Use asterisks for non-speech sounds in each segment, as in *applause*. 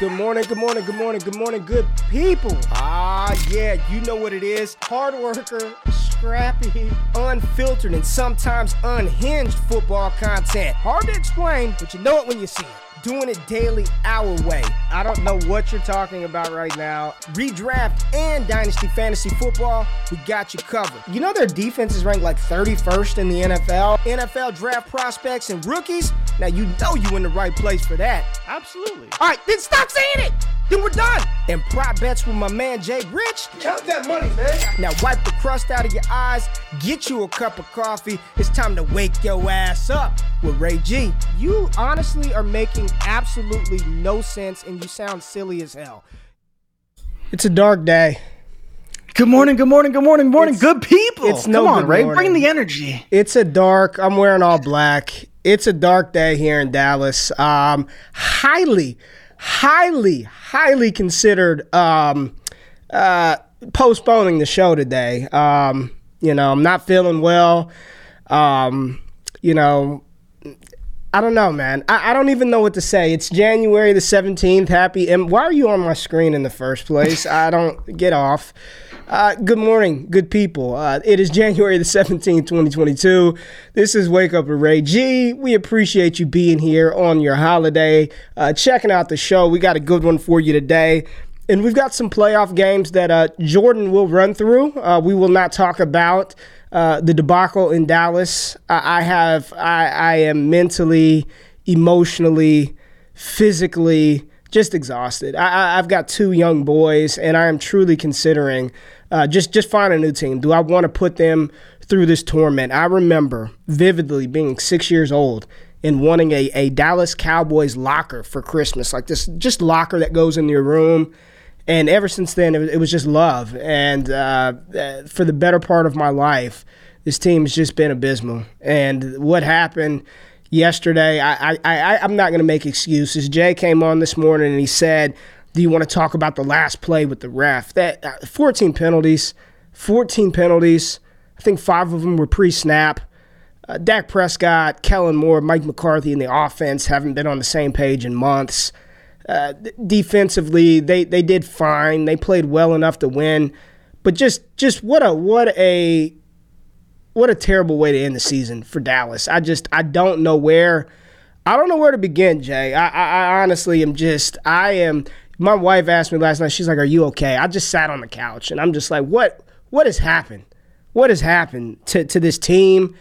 Good morning, good morning, good morning, good morning, good people. Ah, yeah, you know what it is. Hard worker, scrappy, unfiltered, and sometimes unhinged football content. Hard to explain, but you know it when you see it doing it daily our way. I don't know what you're talking about right now. Redraft and Dynasty Fantasy Football, we got you covered. You know their defense is ranked like 31st in the NFL. NFL draft prospects and rookies. Now you know you in the right place for that. Absolutely. All right, then stop saying it. Then we're done. And prop bets with my man Jay Rich. Count that money, man. Now wipe the crust out of your eyes, get you a cup of coffee. It's time to wake your ass up with Ray G. You honestly are making absolutely no sense and you sound silly as hell. It's a dark day. Good morning, good morning, good morning, good morning, It's- good people. it's no Come on, Ray, morning. bring the energy. It's a dark. I'm wearing all black. It's a dark day here in Dallas. Um, highly, highly, highly considered um, uh, postponing the show today. Um, you know, I'm not feeling well. Um, you know, I don't know, man. I, I don't even know what to say. It's January the 17th. Happy. And why are you on my screen in the first place? I don't get off. Uh, good morning, good people. Uh, it is January the 17th, 2022. This is Wake Up with Ray G. We appreciate you being here on your holiday, uh, checking out the show. We got a good one for you today. And we've got some playoff games that uh, Jordan will run through. Uh, we will not talk about uh, the debacle in Dallas. I, I have, I, I am mentally, emotionally, physically just exhausted. I, I've got two young boys, and I am truly considering uh, just just find a new team. Do I want to put them through this torment? I remember vividly being six years old and wanting a, a Dallas Cowboys locker for Christmas, like this just locker that goes in your room. And ever since then, it was, it was just love. And uh, uh, for the better part of my life, this team has just been abysmal. And what happened yesterday, I, I, I, I'm not going to make excuses. Jay came on this morning and he said, Do you want to talk about the last play with the ref? That uh, 14 penalties, 14 penalties. I think five of them were pre snap. Uh, Dak Prescott, Kellen Moore, Mike McCarthy, and the offense haven't been on the same page in months. Uh, defensively, they, they did fine. They played well enough to win, but just just what a what a what a terrible way to end the season for Dallas. I just I don't know where I don't know where to begin, Jay. I, I, I honestly am just I am. My wife asked me last night. She's like, "Are you okay?" I just sat on the couch and I'm just like, "What what has happened? What has happened to to this team?"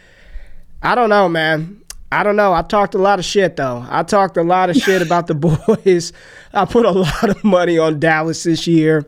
I don't know, man. I don't know. I talked a lot of shit though. I talked a lot of *laughs* shit about the boys. I put a lot of money on Dallas this year,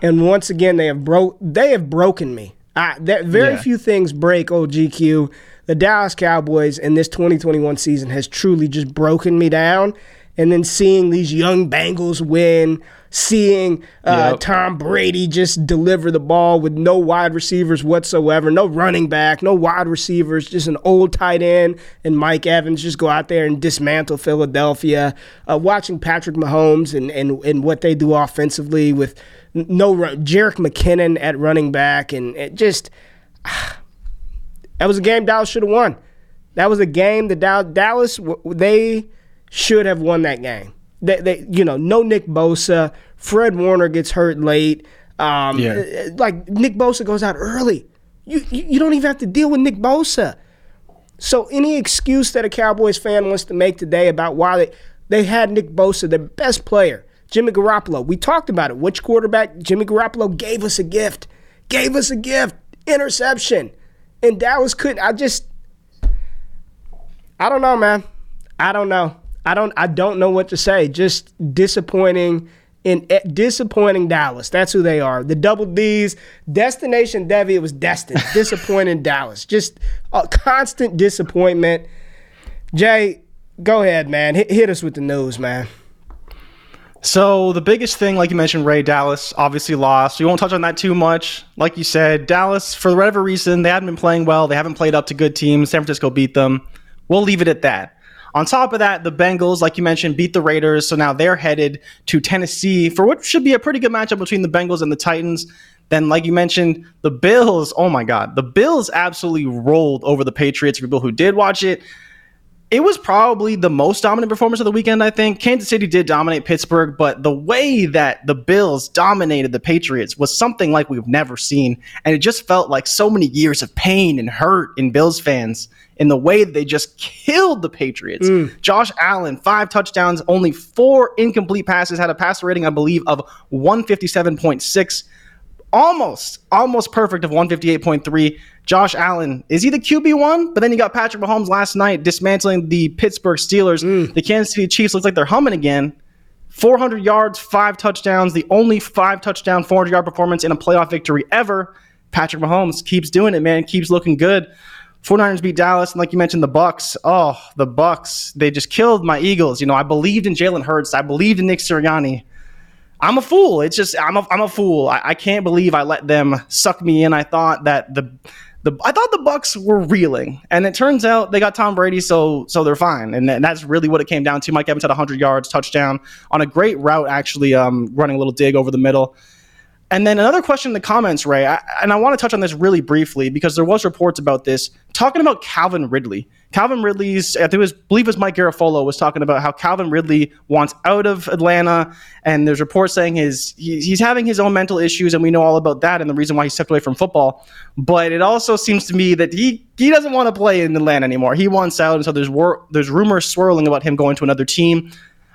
and once again they have broke. They have broken me. I, there, very Yeah. few things break OGQ. The Dallas Cowboys in this 2021 season has truly just broken me down. And then seeing these young Bengals win, seeing uh, Yep. Tom Brady just deliver the ball with no wide receivers whatsoever, no running back, no wide receivers, just an old tight end and Mike Evans just go out there and dismantle Philadelphia. Uh, watching Patrick Mahomes and, and, and what they do offensively with no run, Jerick McKinnon at running back, and it just *sighs* that was a game Dallas should have won. That was a game that Dallas they should have won that game. They, they, you know, no Nick Bosa. Fred Warner gets hurt late. Um, Yeah. uh, Like Nick Bosa goes out early. You, you you don't even have to deal with Nick Bosa. So any excuse that a Cowboys fan wants to make today about why they, they had Nick Bosa, their best player, Jimmy Garoppolo. We talked about it. Which quarterback? Jimmy Garoppolo gave us a gift. Gave us a gift. Interception. And Dallas couldn't. I just I don't know, man. I don't know. I don't I don't know what to say. Just disappointing in eh, disappointing Dallas. That's who they are. The double D's, destination Devi, it was destined. *laughs* Disappointing Dallas. Just a constant disappointment. Jay, go ahead, man. Hit, hit us with the news, man. So the biggest thing, like you mentioned, Ray Dallas obviously lost. We won't touch on that too much. Like you said, Dallas, for whatever reason, they haven't been playing well. They haven't played up to good teams. San Francisco beat them. We'll leave it at that. On top of that, the Bengals, like you mentioned, beat the Raiders. So now they're headed to Tennessee for what should be a pretty good matchup between the Bengals and the Titans. Then, like you mentioned, the Bills, oh my God, the Bills absolutely rolled over the Patriots. For people who did watch it, it was probably the most dominant performance of the weekend, I think. Kansas City did dominate Pittsburgh, but the way that the Bills dominated the Patriots was something like we've never seen. And it just felt like so many years of pain and hurt in Bills fans in the way they just killed the Patriots. Mm. Josh Allen, five touchdowns, only four incomplete passes, had a passer rating, I believe, of 157.6 almost, almost perfect of 158.3. Josh Allen, is he the QB1? But then you got Patrick Mahomes last night dismantling the Pittsburgh Steelers. Mm. The Kansas City Chiefs looks like they're humming again. 400 yards, five touchdowns, the only five touchdown, 400 yard performance in a playoff victory ever. Patrick Mahomes keeps doing it, man. Keeps looking good. 49ers beat Dallas, and like you mentioned, the Bucs. Oh, the Bucs. They just killed my Eagles. You know, I believed in Jalen Hurts. I believed in Nick Sirianni. I'm a fool. It's just I'm a I'm a fool. I, I can't believe I let them suck me in. I thought that the the I thought the Bucs were reeling, and it turns out they got Tom Brady, so so they're fine, and, and that's really what it came down to. Mike Evans had 100 yards, touchdown on a great route, actually um, running a little dig over the middle. And then another question in the comments, Ray, I, and I want to touch on this really briefly because there was reports about this talking about Calvin Ridley. Calvin Ridley's, I think it was, believe it was Mike Garafolo was talking about how Calvin Ridley wants out of Atlanta, and there's reports saying his he, he's having his own mental issues, and we know all about that and the reason why he stepped away from football. But it also seems to me that he he doesn't want to play in Atlanta anymore. He wants out, and so there's wor- there's rumors swirling about him going to another team.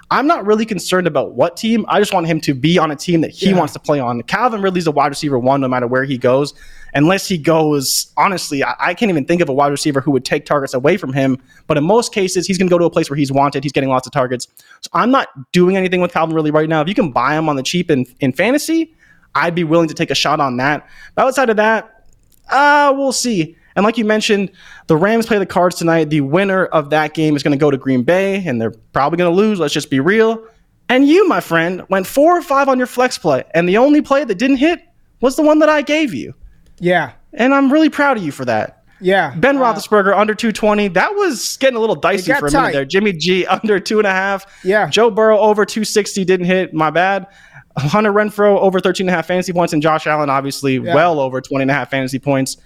I'm not really concerned about what team. I just want him to be on a team that he yeah. wants to play on. Calvin Ridley's a wide receiver one, no matter where he goes. Unless he goes, honestly, I, I can't even think of a wide receiver who would take targets away from him. But in most cases, he's going to go to a place where he's wanted. He's getting lots of targets. So I'm not doing anything with Calvin Ridley right now. If you can buy him on the cheap in, in fantasy, I'd be willing to take a shot on that. But outside of that, uh, we'll see. And like you mentioned, the Rams play the Cards tonight. The winner of that game is going to go to Green Bay, and they're probably going to lose. Let's just be real. And you, my friend, went four or five on your flex play, and the only play that didn't hit was the one that I gave you. Yeah. And I'm really proud of you for that. Yeah. Ben uh, Roethlisberger under 220. That was getting a little dicey for a tight. minute there. Jimmy G *laughs* under two and a half. Yeah. Joe Burrow over 260 didn't hit. My bad. Hunter Renfrow over 13 and a half fantasy points, and Josh Allen obviously yeah. well over 20 and a half fantasy points.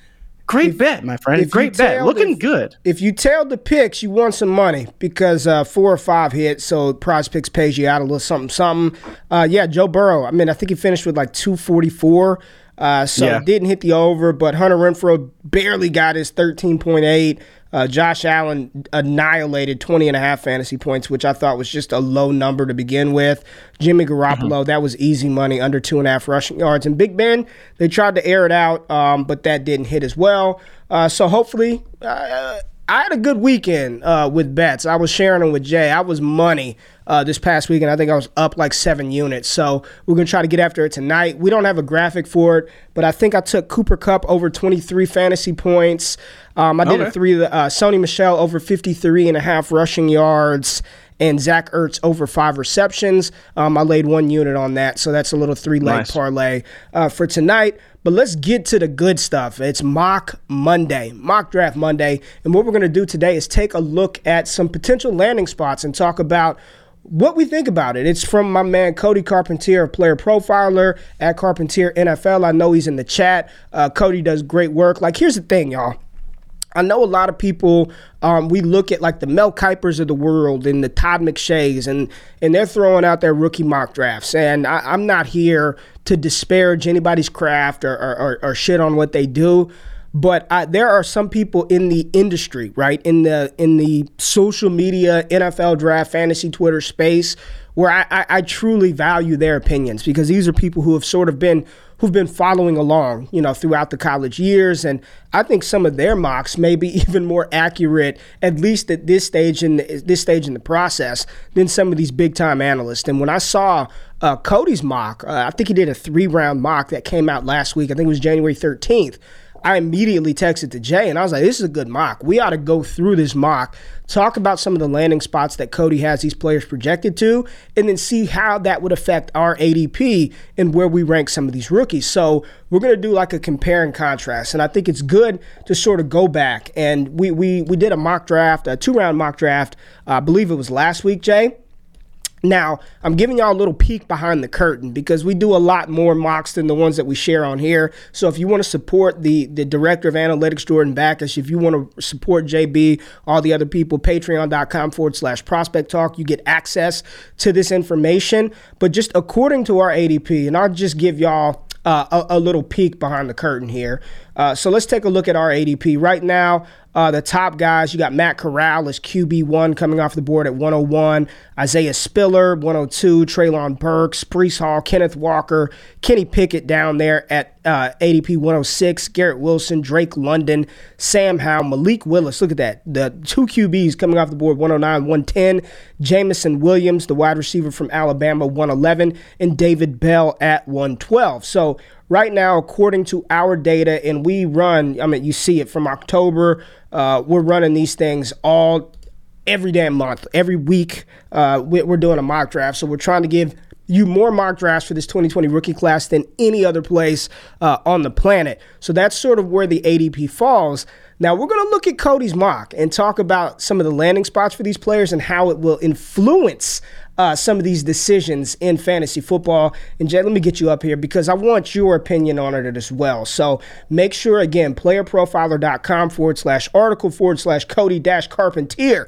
Great if, bet, my friend. Great bet. Looking if, good. If you tailed the picks, you won some money because uh, four or five hit, so Prize Picks pays you out a little something, something. Uh, yeah, Joe Burrow. I mean, I think he finished with like two forty four. Uh, so yeah. didn't hit the over, but Hunter Renfrow barely got his 13.8. Uh, Josh Allen annihilated 20 and a half fantasy points, which I thought was just a low number to begin with. Jimmy Garoppolo, mm-hmm. that was easy money, under two and a half rushing yards. And Big Ben, they tried to air it out, um, but that didn't hit as well. Uh, so hopefully, uh, I had a good weekend uh, with bets. I was sharing them with Jay. I was money uh, this past weekend. I think I was up like seven units. So we're going to try to get after it tonight. We don't have a graphic for it, but I think I took Cooper Kupp over 23 fantasy points. Um, I did okay. a three, uh, Sony Michel over 53 and a half rushing yards and Zach Ertz over five receptions. Um, I laid one unit on that, so that's a little three leg nice. parlay uh, for tonight. But let's get to the good stuff. It's Mock Monday, Mock Draft Monday. And what we're going to do today is take a look at some potential landing spots and talk about what we think about it. It's from my man Cody Carpentier, player profiler at Carpentier NFL. I know he's in the chat. Uh, Cody does great work. Like, here's the thing, y'all. I know a lot of people. Um, we look at like the Mel Kipers of the world and the Todd McShays, and and they're throwing out their rookie mock drafts. And I, am not here to disparage anybody's craft or, or, or shit on what they do, but I, there are some people in the industry, right in the in the social media, NFL draft, fantasy Twitter space, where I, I, I truly value their opinions because these are people who have sort of been who've been following along, you know, throughout the college years. And I think some of their mocks may be *laughs* even more accurate, at least at this stage in the, this stage in the process, than some of these big time analysts. And when I saw uh, Cody's mock, uh, I think he did a three round mock that came out last week. I think it was January 13th. I immediately texted to Jay and I was like, this is a good mock. We ought to go through this mock, talk about some of the landing spots that Cody has these players projected to, and then see how that would affect our ADP and where we rank some of these rookies. So we're going to do like a compare and contrast. And I think it's good to sort of go back. And we, we, we did a mock draft, a two round mock draft, uh, I believe it was last week, Jay. Now, I'm giving y'all a little peek behind the curtain because we do a lot more mocks than the ones that we share on here. So if you want to support the the director of analytics, Jordan Backus, if you want to support JB, all the other people, patreon.com forward slash prospect talk, you get access to this information. But just according to our ADP, and I'll just give y'all uh, a, a, little peek behind the curtain here. Uh, so let's take a look at our ADP. Right now, uh, the top guys, you got Matt Corral as QB1 coming off the board at 101, Isaiah Spiller, 102, Treylon Burks, Breece Hall, Kenneth Walker, Kenny Pickett down there at uh, ADP 106, Garrett Wilson, Drake London, Sam Howell, Malik Willis. Look at that. The two QBs coming off the board 109, 110, Jameson Williams, the wide receiver from Alabama, 111, and David Bell at 112. So, right now, according to our data, and we run, I mean, you see it from October, uh, we're running these things all every damn month, every week. Uh, we're doing a mock draft, so we're trying to give you more mock drafts for this 2020 rookie class than any other place uh, on the planet. So that's sort of where the ADP falls. Now we're going to look at Cody's mock and talk about some of the landing spots for these players and how it will influence uh, some of these decisions in fantasy football. And Jay, let me get you up here because I want your opinion on it as well. So make sure, again, playerprofiler.com forward slash article forward slash Cody dash Carpentier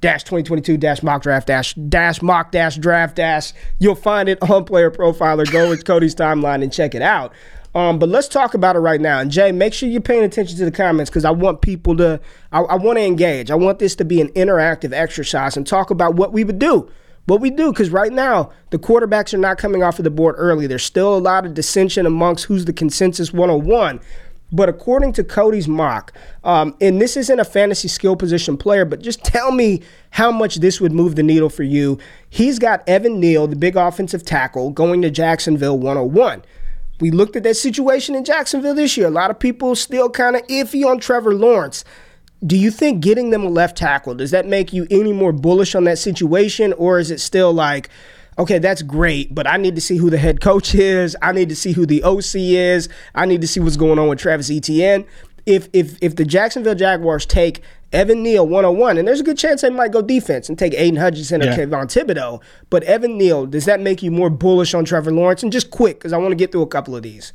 dash 2022 dash mock draft dash dash mock dash draft dash. You'll find it on Player Profiler. Go with Cody's timeline and check it out. Um, but let's talk about it right now. And Jay, make sure you're paying attention to the comments because I want people to, I, I want to engage. I want this to be an interactive exercise and talk about what we would do what we do because right now the quarterbacks are not coming off of the board early. There's still a lot of dissension amongst who's the consensus 101. But according to Cody's mock, um, and this isn't a fantasy skill position player, but just tell me how much this would move the needle for you. He's got Evan Neal, the big offensive tackle, going to Jacksonville 101. We looked at that situation in Jacksonville this year. A lot of people still kind of iffy on Trevor Lawrence. Do you think getting them a left tackle, does that make you any more bullish on that situation? Or is it still like, okay, that's great, but I need to see who the head coach is. I need to see who the OC is. I need to see what's going on with Travis Etienne. If if if the Jacksonville Jaguars take Evan Neal 101, and there's a good chance they might go defense and take Aidan Hutchinson yeah. or Kayvon Thibodeaux, but Evan Neal, does that make you more bullish on Trevor Lawrence? And just quick, because I want to get through a couple of these.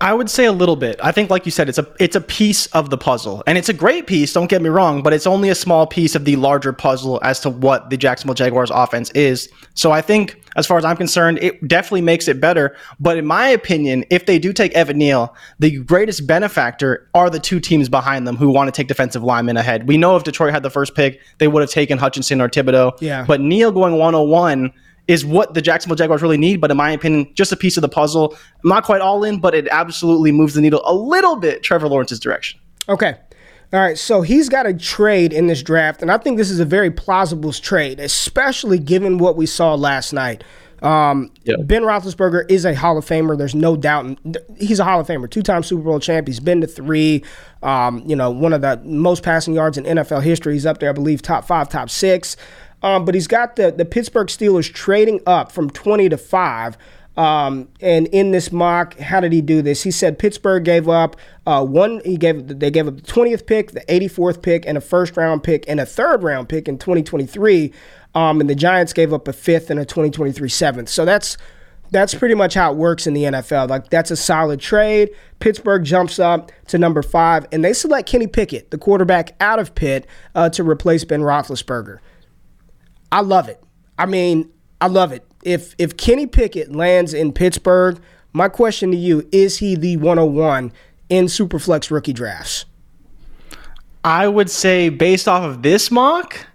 I would say a little bit. I think, like you said, it's a it's a piece of the puzzle, and it's a great piece. Don't get me wrong, but it's only a small piece of the larger puzzle as to what the Jacksonville Jaguars offense is. So I think, as far as I'm concerned, it definitely makes it better. But in my opinion, if they do take Evan Neal, the greatest benefactor are the two teams behind them who want to take defensive linemen ahead. We know if Detroit had the first pick, they would have taken Hutchinson or Thibodeaux. Yeah. But Neal going 101 is what the Jacksonville Jaguars really need. But in my opinion, just a piece of the puzzle. I'm not quite all in, but it absolutely moves the needle a little bit Trevor Lawrence's direction. Okay. All right, so he's got a trade in this draft, and I think this is a very plausible trade, especially given what we saw last night. Um, yep. Ben Roethlisberger is a Hall of Famer. There's no doubt. He's a Hall of Famer, two-time Super Bowl champ. He's been to three. Um, you know, one of the most passing yards in NFL history. He's up there, I believe, top five, top six. Um, but he's got the, the Pittsburgh Steelers trading up from 20 to 5. Um, and in this mock, how did he do this? He said Pittsburgh gave up uh, one. He gave they gave up the 20th pick, the 84th pick, and a first round pick and a third round pick in 2023. Um, and the Giants gave up a fifth and a 2023 seventh. So that's that's pretty much how it works in the NFL. Like that's a solid trade. Pittsburgh jumps up to number five, and they select Kenny Pickett, the quarterback out of Pitt, uh, to replace Ben Roethlisberger. I love it. I mean, I love it. If if Kenny Pickett lands in Pittsburgh, my question to you is he the 101 in Superflex rookie drafts? I would say based off of this mock,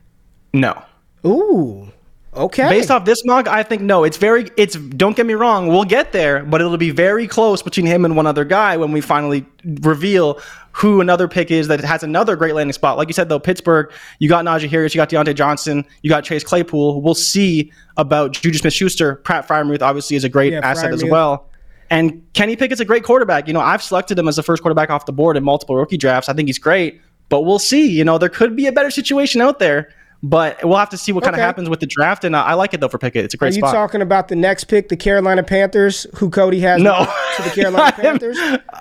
no. Ooh. Okay. Based off this mock, I think no. It's very. It's. Don't get me wrong. We'll get there, but it'll be very close between him and one other guy when we finally reveal who another pick is that has another great landing spot. Like you said, though, Pittsburgh, you got Najee Harris, you got Diontae Johnson, you got Chase Claypool. We'll see about Juju Smith Schuster. Pat Freiermuth obviously is a great yeah, asset as well. And Kenny Pickett's a great quarterback. You know, I've selected him as the first quarterback off the board in multiple rookie drafts. I think he's great, but we'll see. You know, there could be a better situation out there. But we'll have to see what kind of happens with the draft, and uh, I like it though for Pickett. It's a great. Are you spot. talking about the next pick, the Carolina Panthers, who Cody has? No, to the *laughs* Carolina I Panthers.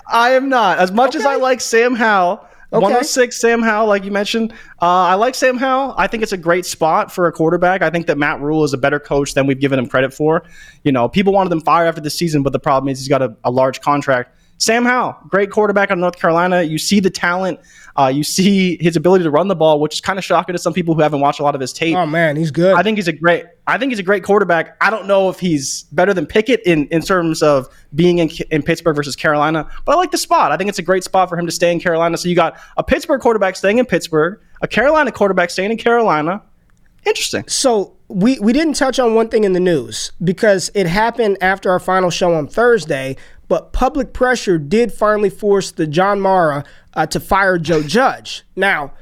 I am not. As much okay. as I like Sam Howell, Okay. 106 Sam Howell, like you mentioned. Uh, I like Sam Howell. I think it's a great spot for a quarterback. I think that Matt Rhule is a better coach than we've given him credit for. You know, people wanted him fired after the season, but the problem is he's got a, a large contract. Sam Howell, great quarterback out of North Carolina. You see the talent. Uh, you see his ability to run the ball, which is kind of shocking to some people who haven't watched a lot of his tape. Oh man, he's good. I think he's a great. I think he's a great quarterback. I don't know if he's better than Pickett in, in terms of being in, in Pittsburgh versus Carolina, but I like the spot. I think it's a great spot for him to stay in Carolina. So you got a Pittsburgh quarterback staying in Pittsburgh, a Carolina quarterback staying in Carolina. Interesting. So we we didn't touch on one thing in the news because it happened after our final show on Thursday, but public pressure did finally force the John Mara uh, to fire Joe *laughs* Judge. Now,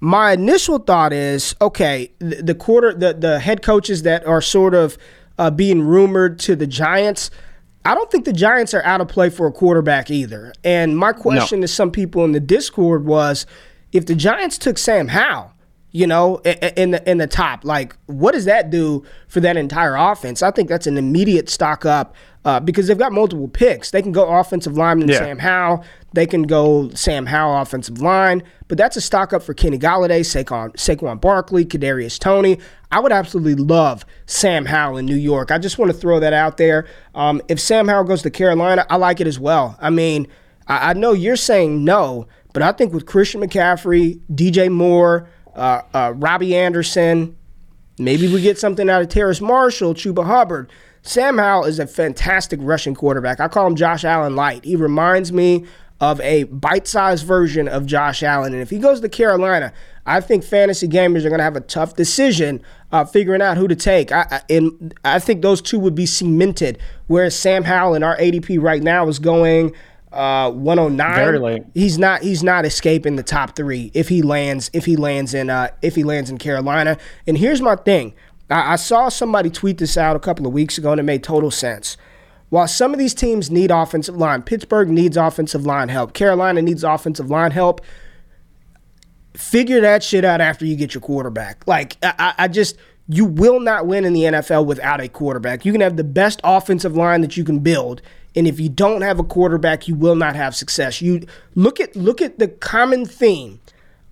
my initial thought is okay, the, the quarter the the head coaches that are sort of uh, being rumored to the Giants. I don't think the Giants are out of play for a quarterback either. And my question no. to some people in the Discord was, if the Giants took Sam Howell, you know, in the in the top. Like, what does that do for that entire offense? I think that's an immediate stock up uh, because they've got multiple picks. They can go offensive lineman yeah. Sam Howell. They can go Sam Howell offensive line, but that's a stock up for Kenny Golladay, Saquon, Saquon Barkley, Kadarius Toney. I would absolutely love Sam Howell in New York. I just want to throw that out there. Um, if Sam Howell goes to Carolina, I like it as well. I mean, I, I know you're saying no, but I think with Christian McCaffrey, DJ Moore uh, uh, Robbie Anderson. Maybe we get something out of Terrace Marshall, Chuba Hubbard. Sam Howell is a fantastic rushing quarterback. I call him Josh Allen light. He reminds me of a bite-sized version of Josh Allen. And if he goes to Carolina, I think fantasy gamers are going to have a tough decision uh, figuring out who to take. I, I, and I think those two would be cemented. Whereas Sam Howell in our ADP right now is going uh, 109. Very late. He's not he's not escaping the top three if he lands if he lands in uh, if he lands in Carolina. And here's my thing. I, I saw somebody tweet this out a couple of weeks ago and it made total sense. While some of these teams need offensive line, Pittsburgh needs offensive line help. Carolina needs offensive line help. Figure that shit out after you get your quarterback. Like I, I just you will not win in the NFL without a quarterback. You can have the best offensive line that you can build and if you don't have a quarterback, you will not have success. You look at look at the common theme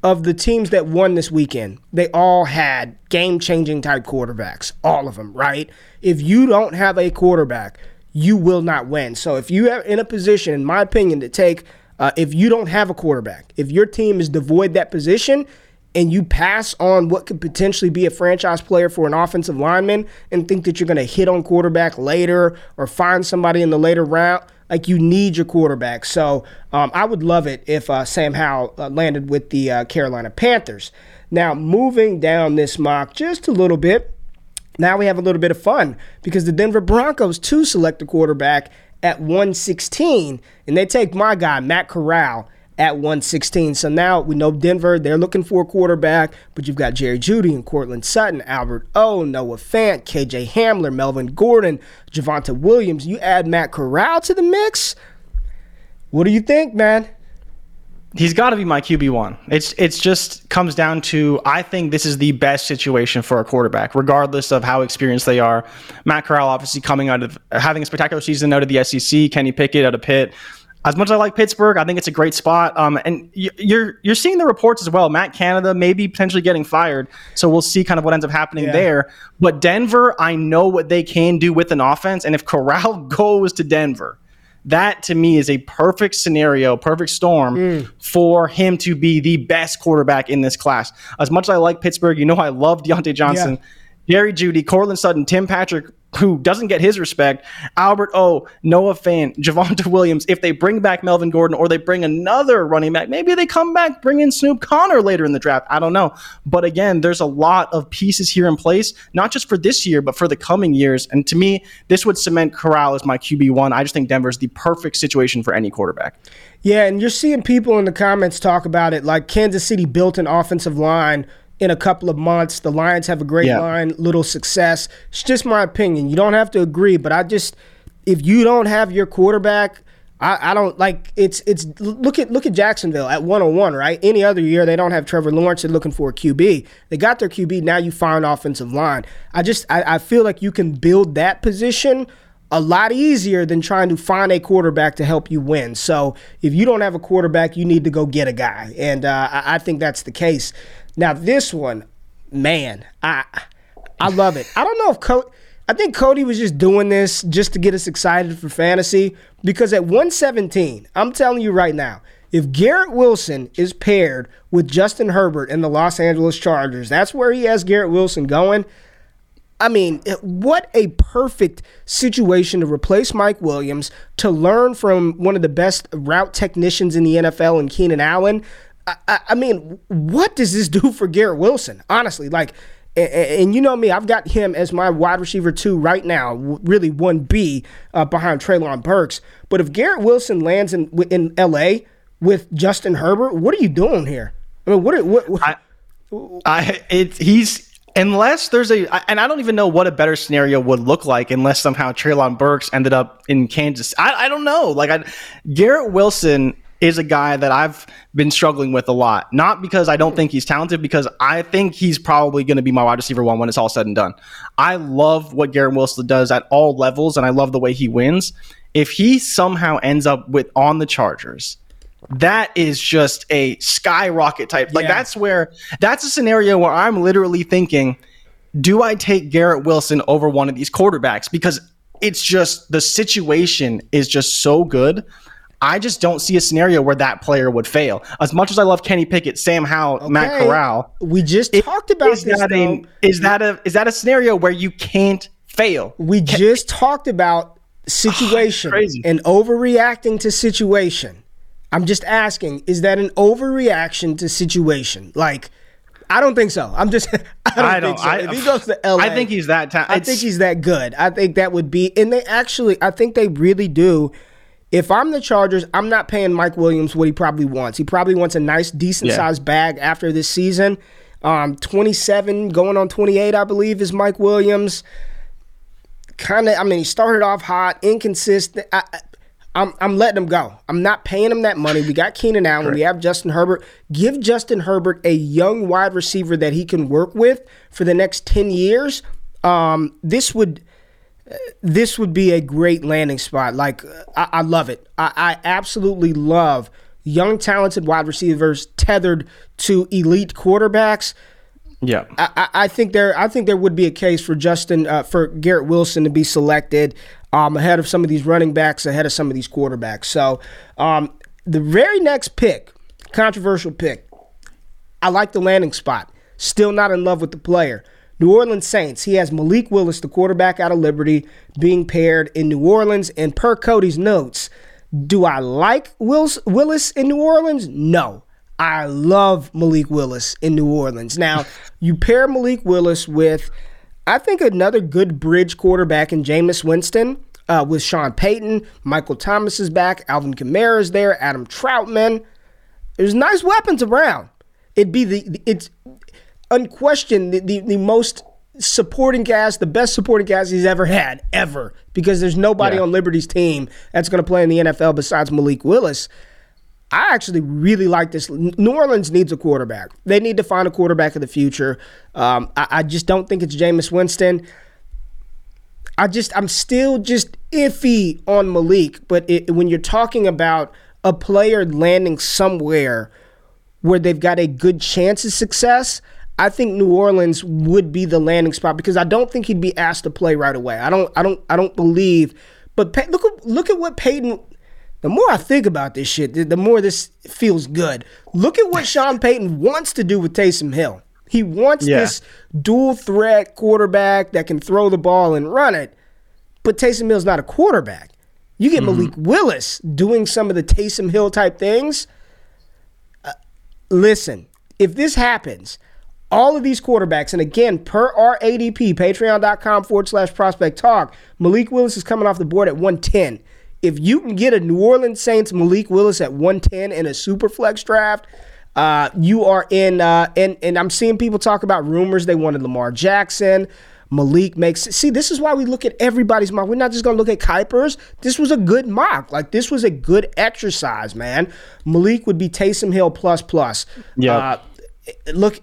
of the teams that won this weekend. They all had game-changing type quarterbacks, all of them, right? If you don't have a quarterback, you will not win. So if you are in a position, in my opinion, to take uh, if you don't have a quarterback, if your team is devoid that position, and you pass on what could potentially be a franchise player for an offensive lineman and think that you're going to hit on quarterback later or find somebody in the later round, like you need your quarterback. So um, I would love it if uh, Sam Howell uh, landed with the uh, Carolina Panthers. Now, moving down this mock just a little bit, now we have a little bit of fun because the Denver Broncos too select a quarterback at 116, and they take my guy, Matt Corral at 116. So now we know Denver, they're looking for a quarterback, but you've got Jerry Jeudy and Courtland Sutton, Albert O, Noah Fant, KJ Hamler, Melvin Gordon, Javonte Williams. You add Matt Corral to the mix. What do you think, man? He's got to be my QB one. It's it's just comes down to I think this is the best situation for a quarterback, regardless of how experienced they are. Matt Corral obviously coming out of having a spectacular season out of the SEC. Kenny Pickett out of Pitt as much as I like Pittsburgh, I think it's a great spot. Um, and you're you're seeing the reports as well. Matt Canada maybe potentially getting fired, so we'll see kind of what ends up happening yeah. there. But Denver, I know what they can do with an offense, and if Corral *laughs* goes to Denver, that to me is a perfect scenario, perfect storm mm. for him to be the best quarterback in this class. As much as I like Pittsburgh, you know I love Diontae Johnson. Yeah. Jerry Jeudy, Courtland Sutton, Tim Patrick, who doesn't get his respect, Albert O, Noah Fant, Javonte *laughs* Williams, if they bring back Melvin Gordon or they bring another running back, maybe they come back, bring in Snoop Conner later in the draft. I don't know. But again, there's a lot of pieces here in place, not just for this year, but for the coming years. And to me, this would cement Corral as my QB1. I just think Denver's the perfect situation for any quarterback. Yeah, and you're seeing people in the comments talk about it like Kansas City built an offensive line in a couple of months. The Lions have a great yeah. line, little success. It's just my opinion. You don't have to agree, but I just if you don't have your quarterback, I, I don't like it's it's look at look at Jacksonville at 101, right? Any other year they don't have Trevor Lawrence, they're looking for a QB. They got their QB, now you find offensive line. I just I, I feel like you can build that position a lot easier than trying to find a quarterback to help you win. So if you don't have a quarterback, you need to go get a guy, and uh, I, I think that's the case. Now this one, man, I I love it. I don't know if Cody. I think Cody was just doing this just to get us excited for fantasy because at 117, I'm telling you right now, if Garrett Wilson is paired with Justin Herbert in the Los Angeles Chargers, that's where he has Garrett Wilson going. I mean, what a perfect situation to replace Mike Williams, to learn from one of the best route technicians in the NFL and Keenan Allen. I, I, mean, what does this *laughs* do for Garrett Wilson? Honestly, like, and, and, you know me, I've got him as my wide receiver two right now, really one B uh, behind Treylon Burks. But if Garrett Wilson lands in in L.A. with Justin Herbert, what are you doing here? I mean, what? Are, what, what I, I it, he's unless there's a and I don't even know what a better scenario would look like unless somehow Treylon Burks ended up in Kansas. I, I don't know. Like I, Garrett Wilson is a guy that I've been struggling with a lot. Not because I don't hmm. think he's talented, because I think he's probably going to be my wide receiver one when it's all said and done. I love what Garrett Wilson does at all levels, and I love the way he wins. If he somehow ends up with on the Chargers, that is just a skyrocket type. Like yeah. that's where that's a scenario where I'm literally thinking, do I take Garrett Wilson over one of these quarterbacks? Because it's just the situation is just so good I just don't see a scenario where that player would fail. As much as I love Kenny Pickett, Sam Howell, okay. Matt Corral, we just it, talked about is this. That a, is that a is that a scenario where you can't fail? We Can, just talked about *sighs* situation oh, and overreacting to situation. I'm just asking, is that an overreaction to situation? Like, I don't think so. I'm just, *laughs* I don't, I don't think so. I, if he goes to LA, I think he's that. Ta- I think he's that good. I think that would be, and they actually, I think they really do if I'm the Chargers, I'm not paying Mike Williams what he probably wants. He probably wants a nice, decent yeah. sized bag after this season. Um, 27 going on 28, I believe, is Mike Williams. Kind of, I mean, he started off hot, inconsistent. I, I'm, I'm letting him go. I'm not paying him that money. We got Keenan Allen. Correct. We have Justin Herbert. Give Justin Herbert a young wide receiver that he can work with for the next 10 years. Um, this would this would be a great landing spot. Like, I, I love it. I, I, absolutely love young, talented wide receivers tethered to elite quarterbacks. Yeah, I, I think there. I think there would be a case for Justin, uh, for Garrett Wilson to be selected um, ahead of some of these running backs, ahead of some of these quarterbacks. So, um, the very next pick, controversial pick. I like the landing spot. Still not in love with the player. New Orleans Saints, he has Malik Willis, the quarterback out of Liberty, being paired in New Orleans. And per Cody's notes, do I like Wills, Willis in New Orleans? No. I love Malik Willis in New Orleans. Now, *laughs* you pair Malik Willis with, I think, another good bridge quarterback in Jameis Winston. Uh, with Sean Payton, Michael Thomas is back, Alvin Kamara is there, Adam Trautman. There's nice weapons around. It'd be the it's unquestioned the, the, the most supporting cast, the best supporting cast he's ever had, ever. Because there's nobody yeah. on Liberty's team that's going to play in the NFL besides Malik Willis. I actually really like this. New Orleans needs a quarterback. They need to find a quarterback of the future. Um, I, I, just don't think it's Jameis Winston. I just, I'm still just iffy on Malik. But it, when you're talking about a player landing somewhere where they've got a good chance of success, I think New Orleans would be the landing spot because I don't think he'd be asked to play right away. I don't I don't I don't believe. But Pey- look at look at what Payton the more I think about this shit, the, the more this feels good. Look at what Sean Payton wants to do with Taysom Hill. He wants yeah. this dual threat quarterback that can throw the ball and run it. But Taysom Hill's not a quarterback. You get mm-hmm. Malik Willis doing some of the Taysom Hill type things. Uh, listen, if this happens, all of these quarterbacks, and again, per our ADP, patreon.com forward slash prospect talk, Malik Willis is coming off the board at 110. If you can get a New Orleans Saints Malik Willis at 110 in a super flex draft, uh, you are in, uh, and, and I'm seeing people talk about rumors they wanted Lamar Jackson. Malik makes see this is why we look at everybody's mock. We're not just gonna look at Kiper's. This was a good mock. Like this was a good exercise, man. Malik would be Taysom Hill plus plus. Yeah. Uh, look,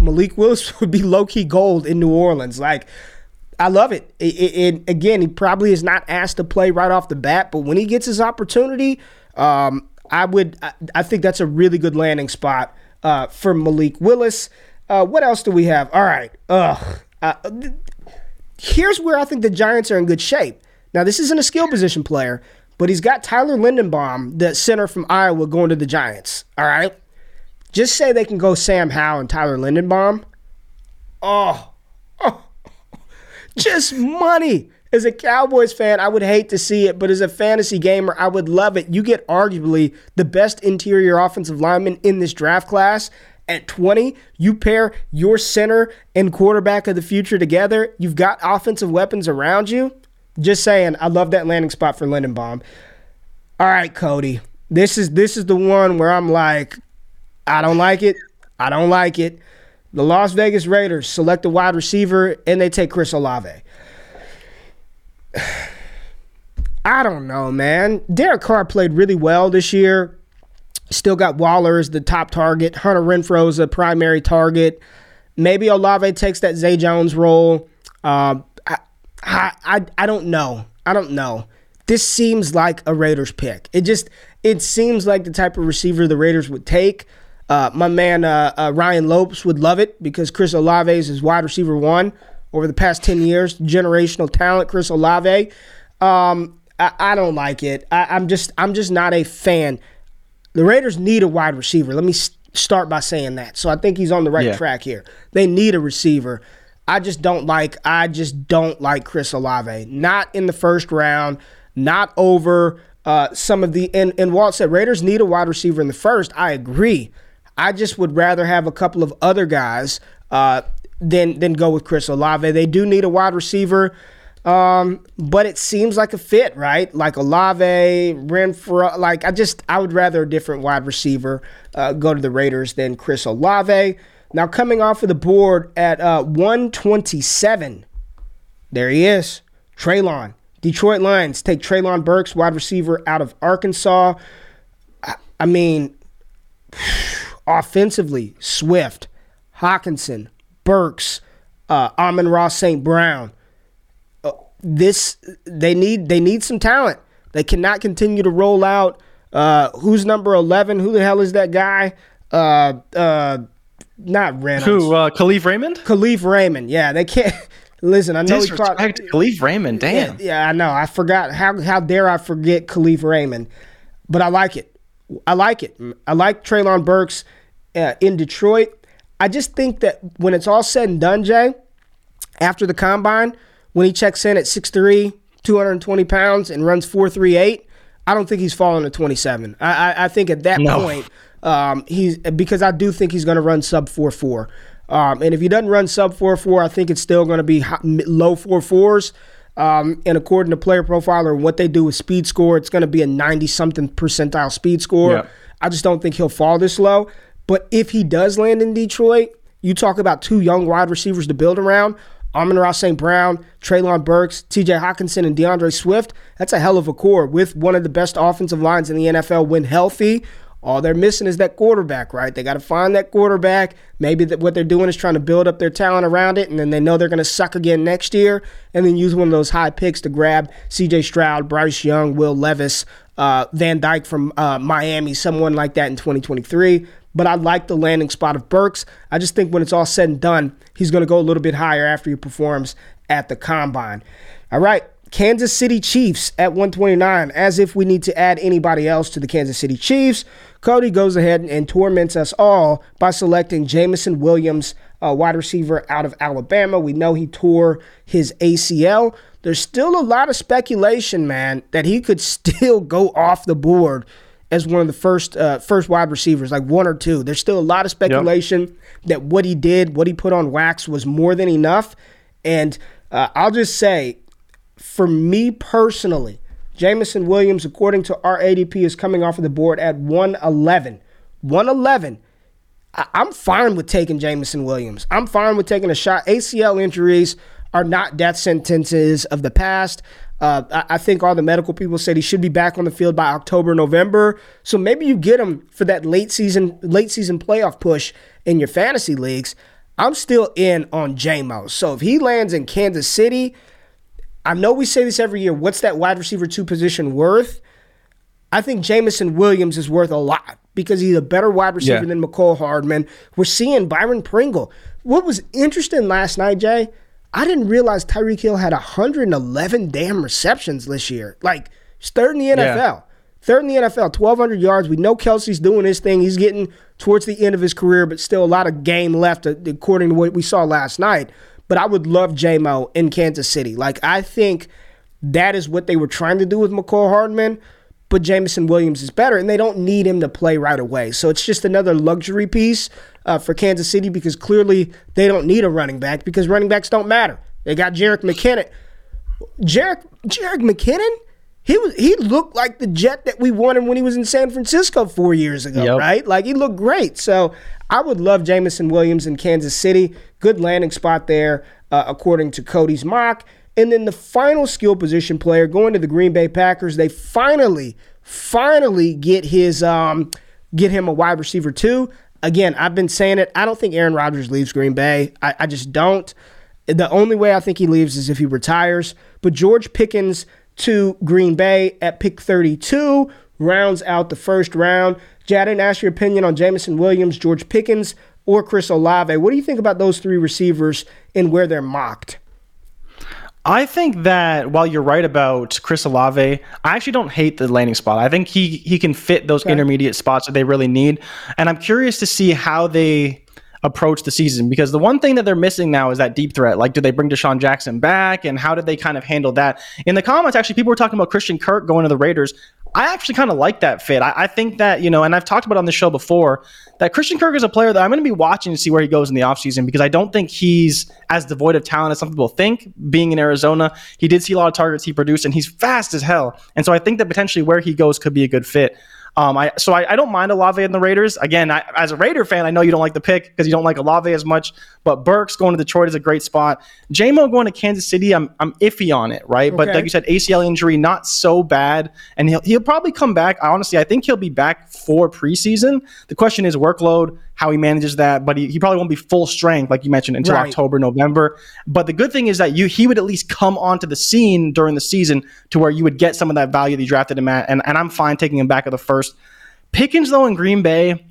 Malik Willis *laughs* would be low key gold in New Orleans. Like, I love it. It, it, it. Again, he probably is not asked to play right off the bat, but when he gets his opportunity, um, I would. I, I, think that's a really good landing spot uh, for Malik Willis. Uh, what else do we have? All right. Ugh. Uh, here's where I think the Giants are in good shape. Now, this isn't a skill position player, but he's got Tyler Linderbaum, the center from Iowa, going to the Giants. All right. Just say they can go Sam Howell and Tyler Linderbaum. Oh, oh, *laughs* just money. As a Cowboys fan, I would hate to see it, but as a fantasy gamer, I would love it. You get arguably the best interior offensive lineman in this draft class. At 20, you pair your center and quarterback of the future together. You've got offensive weapons around you. Just saying, I love that landing spot for Linderbaum. All right, Cody. This is this is the one where I'm like, I don't like it. I don't like it. The Las Vegas Raiders select a wide receiver and they take Chris Olave. *sighs* I don't know, man. Derek Carr played really well this year. Still got Waller as the top target. Hunter Renfrow is a primary target. Maybe Olave takes that Zay Jones role. Uh, I, I, I don't know. I don't know. This seems like a Raiders pick. It just it seems like the type of receiver the Raiders would take. Uh, my man uh, uh, Ryan Lopes would love it because Chris Olave is his wide receiver one over the past 10 years. Generational talent, Chris Olave. Um, I, I, don't like it. I, am just I'm just not a fan. The Raiders need a wide receiver. Let me start by saying that. So I think he's on the right yeah. track here. They need a receiver. I just don't like I just don't like Chris Olave. Not in the first round, not over uh, some of the and, and Walt said Raiders need a wide receiver in the first. I agree. I just would rather have a couple of other guys uh, than than go with Chris Olave. They do need a wide receiver, um, but it seems like a fit, right? Like Olave, Renfrow. Like I just I would rather a different wide receiver uh, go to the Raiders than Chris Olave. Now coming off of the board at uh, 127, there he is, Treylon. Detroit Lions take Treylon Burks, wide receiver out of Arkansas. I, I mean. *sighs* Offensively, Swift, Hockenson, Burks, uh, Amon-Ra St. Brown. Uh, this they need they need some talent. They cannot continue to roll out. Uh, who's number eleven? Who the hell is that guy? Uh, uh, not Reynolds. Who? Uh, Kalif Raymond. Kalif Raymond. Yeah, they can't. *laughs* Listen, I know he caught Kalif Raymond. Damn. Yeah, yeah, I know. I forgot. How how dare I forget Kalif Raymond? But I like it. I like it. I like Treylon Burks uh, in Detroit. I just think that when it's all said and done, Jay, after the combine, when he checks in at 6'3, 220 pounds, and runs 4'38, I don't think he's falling to 27. I, I, I think at that no. point, um, he's because I do think he's going to run sub 4'4. Um, and if he doesn't run sub 4'4, I think it's still going to be high, low 4'4s. Um, and according to Player Profiler, what they do with speed score, it's going to be a 90 something percentile speed score. Yeah. I just don't think he'll fall this low. But if he does land in Detroit, you talk about two young wide receivers to build around. Amon-Ra St. Brown, Treylon Burks, TJ Hockenson, and DeAndre Swift. That's a hell of a core with one of the best offensive lines in the NFL when healthy. All they're missing is that quarterback, right? They got to find that quarterback. Maybe that what they're doing is trying to build up their talent around it, and then they know they're going to suck again next year, and then use one of those high picks to grab C.J. Stroud, Bryce Young, Will Levis, uh, Van Dyke from uh, Miami, someone like that in 2023 but I like the landing spot of Burks. I just think when it's all said and done, he's going to go a little bit higher after he performs at the combine. All right, Kansas City Chiefs at 129. As if we need to add anybody else to the Kansas City Chiefs, Cody goes ahead and torments us all by selecting Jameson Williams, a wide receiver out of Alabama. We know he tore his ACL. There's still a lot of speculation, man, that he could *laughs* still go off the board as one of the first uh, first wide receivers, like one or two. There's still a lot of speculation yep. that what he did, what he put on wax, was more than enough. And uh, I'll just say, for me personally, Jameson Williams, according to our ADP, is coming off of the board at 111. 111. I- I'm fine with taking Jameson Williams. I'm fine with taking a shot. ACL injuries are not death sentences of the past. Uh, I, I, think all the medical people said he should be back on the field by October, November. So maybe you get him for that late season, late season playoff push in your fantasy leagues. I'm still in on JMO. So if he lands in Kansas City, I know we say this every year. What's that wide receiver two position worth? I think Jameson Williams is worth a lot because he's a better wide receiver Yeah. than Mecole Hardman. We're seeing Byron Pringle. What was interesting last night, Jay, I didn't realize Tyreek Hill had 111 damn receptions this year. Like, he's third in the NFL. Third in the NFL, 1,200 yards. We know Kelce's doing his thing. He's getting towards the end of his career, but still a lot of game left, according to what we saw last night. But I would love JMO in Kansas City. Like, I think that is what they were trying to do with Mecole Hardman, but Jameson Williams is better, and they don't need him to play right away. So it's just another luxury piece uh, for Kansas City because clearly they don't need a running back because running backs don't matter. They got Jerick McKinnon. Jerick, Jerick McKinnon, he was he looked like the jet that we wanted when he was in San Francisco four years ago, Yep. right? Like he looked great. So I would love Jameson Williams in Kansas City. Good landing spot there, uh, according to Cody's mock. And then the final skill position player going to the Green Bay Packers. They finally, finally get his um, get him a wide receiver too. Again, I've been saying it. I don't think Aaron Rodgers leaves Green Bay. I, I just don't. The only way I think he leaves is if he retires. But George Pickens to Green Bay at pick 32 rounds out the first round. Didn't ask your opinion on Jameson Williams, George Pickens, or Chris Olave. What do you think about those three receivers and where they're mocked? I think that while you're right about Chris Olave, I actually don't hate the landing spot. I think he he can fit those intermediate spots that they really need, and I'm curious to see how they approach the season because the one thing that they're missing now is that deep threat. Like, do they bring DeSean Jackson back, and how did they kind of handle that? In the comments, actually, people were talking about Christian Kirk going to the Raiders. I actually kind of like that fit. I, I think that, you know, and I've talked about on the show before, that Christian Kirk is a player that I'm going to be watching to see where he goes in the offseason because I don't think he's as devoid of talent as some people think. Being in Arizona, he did see a lot of targets he produced, and he's fast as hell. And so I think that potentially where he goes could be a good fit. Um, I so I, I don't mind Olave in the Raiders. Again, I, as a Raider fan, I know you don't like the pick because you don't like Olave as much. But Burks going to Detroit is a great spot. JMO going to Kansas City, I'm I'm iffy on it, right? But like you said, ACL injury not so bad, and he'll he'll probably come back. Honestly, I think he'll be back for preseason. The question is workload, how he manages that. But he, he probably won't be full strength, like you mentioned, until Right. October, November. But the good thing is that you he would at least come onto the scene during the season to where you would get some of that value that you drafted him at, and and I'm fine taking him back at the first. Pickens though in Green Bay,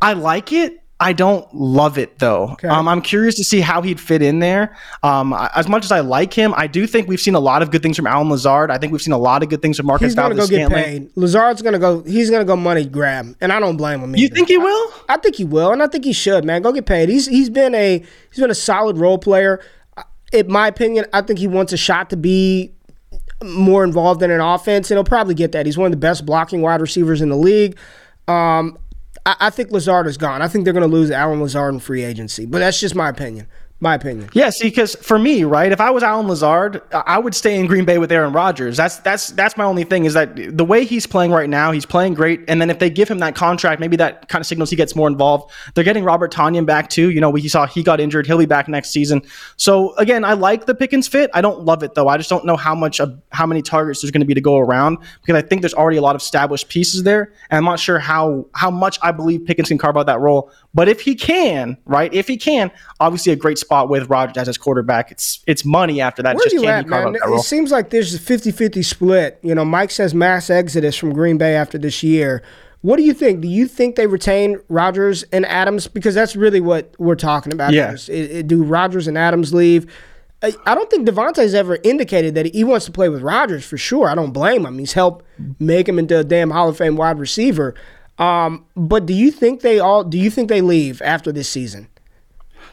I like it. I don't love it though. Um, I'm curious to see how he'd fit in there. Um, I- as much as I like him, I do think we've seen a lot of good things from Allen Lazard. I think we've seen a lot of good things from Marcus He's gonna go Valdes get Scantling. paid. Lazard's gonna go. He's gonna go money grab, and I don't blame him. You think he will? I think he will, and I think he should. Man, go get paid. He's he's been a he's been a solid role player. In my opinion, I think he wants a shot to be more involved in an offense, and he'll probably get that. He's one of the best blocking wide receivers in the league. Um, I, I think Lazard is gone. I think they're going to lose Allen Lazard in free agency, but that's just my opinion. My opinion. Yeah, see, because for me, right, if I was Allen Lazard, I would stay in Green Bay with Aaron Rodgers. That's that's that's my only thing is that the way he's playing right now, he's playing great. And then if they give him that contract, maybe that kind of signals he gets more involved. They're getting Robert Tonyan back too. You know, we saw he got injured. He'll be back next season. So again, I like the Pickens fit. I don't love it though. I just don't know how much of how many targets there's going to be to go around because I think there's already a lot of established pieces there, and I'm not sure how how much I believe Pickens can carve out that role. But if he can, right, if he can, obviously a great spot with Rodgers as his quarterback. It's it's money after that. Where's just you at, man? that It role? seems like there's a 50-50 split. You know, Mike says mass exodus from Green Bay after this year. What do you think? Do you think they retain Rodgers and Adams? Because that's really what we're talking about. Yeah. here. Is- i- i- do Rodgers and Adams leave? I I don't think Davante's ever indicated that he wants to play with Rodgers for sure. I don't blame him. He's helped make him into a damn Hall of Fame wide receiver. Um, but do you think they all? Do you think they leave after this season?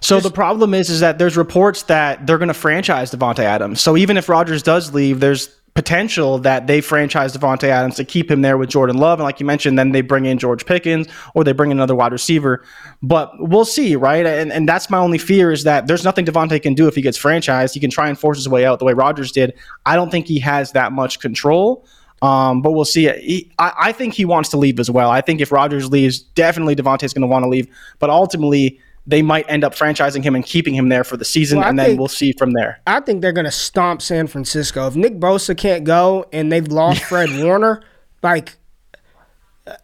So the problem is, is that there's reports that they're going to franchise Davante Adams. So even if Rodgers does leave, there's potential that they franchise Davante Adams to keep him there with Jordan Love, and like you mentioned, then they bring in George Pickens or they bring in another wide receiver. But we'll see, right? And and that's my only fear is that there's nothing Davante can do if he gets franchised. He can try and force his way out the way Rodgers did. I don't think he has that much control. Um, but we'll see. He, I, I think he wants to leave as well. I think if Rodgers leaves, definitely Davante's going to want to leave. But ultimately, they might end up franchising him and keeping him there for the season, Well, and then we'll see from there. I think they're going to stomp San Francisco. If Nick Bosa can't go and they've lost *laughs* Fred Warner, like uh,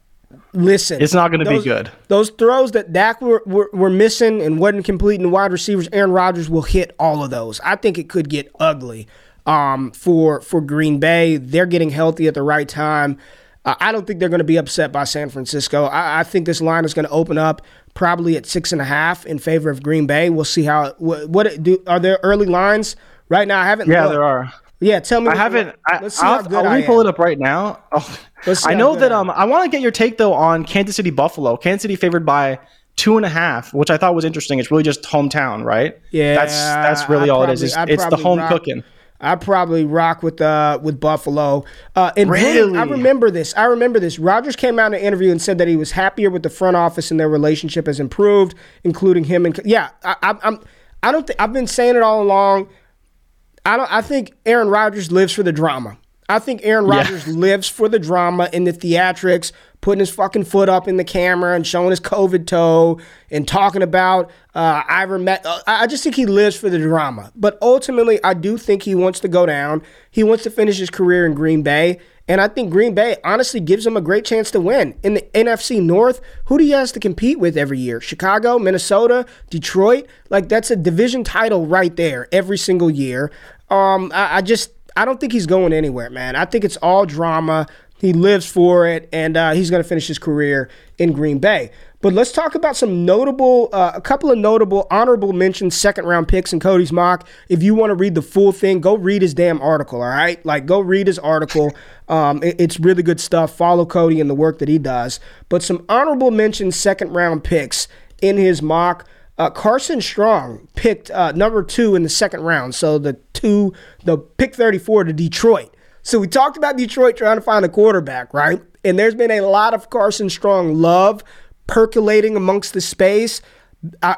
listen, It's not going to be good. Those throws that Dak were, were, were missing and wasn't completing wide receivers, Aaron Rodgers will hit all of those. I think it could get ugly um, for for Green Bay. They're getting healthy at the right time. Uh, I don't think they're going to be upset by San Francisco. I, I think this line is going to open up probably at six and a half in favor of Green Bay. We'll see how. What, what it do? Are there early lines right now? I haven't. Yeah, looked. there are. Yeah, tell me. I haven't. I, let's see I'll, how good I'll- I let me pull it up right now. *laughs* Oh, Let's see I know that. I. Um, I want to get your take though on Kansas City Buffalo. Kansas City favored by two and a half, which I thought was interesting. It's really just hometown, right? Yeah, that's that's really I'd all it is. probably- It's, it's the probably home rock- cooking. I probably rock with uh with Buffalo. Uh, and Really? I remember this. I remember this. Rodgers came out in an interview and said that he was happier with the front office and their relationship has improved, including him and yeah. I, I, I'm. I don't think I've been saying it all along. I don't. I think Aaron Rodgers lives for the drama. I think Aaron Rodgers lives for the drama and the theatrics, putting his fucking foot up in the camera and showing his COVID toe and talking about uh, ivermectin. Uh, I I just think he lives for the drama. But ultimately, I do think he wants to go down. He wants to finish his career in Green Bay. And I think Green Bay honestly gives him a great chance to win. In the NFC North, who do he has to compete with every year? Chicago, Minnesota, Detroit? Like, that's a division title right there every single year. Um, I, I just, I don't think he's going anywhere, man. I think it's all drama. He lives for it, and uh, he's going to finish his career in Green Bay. But let's talk about some notable, uh, a couple of notable honorable mentions, second round picks in Cody's mock. If you want to read the full thing, go read his damn article, all right? Like, go read his article. Um, it- it's really good stuff. Follow Cody and the work that he does. But some honorable mentions, second round picks in his mock. Uh, Carson Strong picked uh, number two in the second round. So the two, the pick 34 to Detroit. So we talked about Detroit trying to find a quarterback, right? And there's been a lot of Carson Strong love percolating amongst the space. I,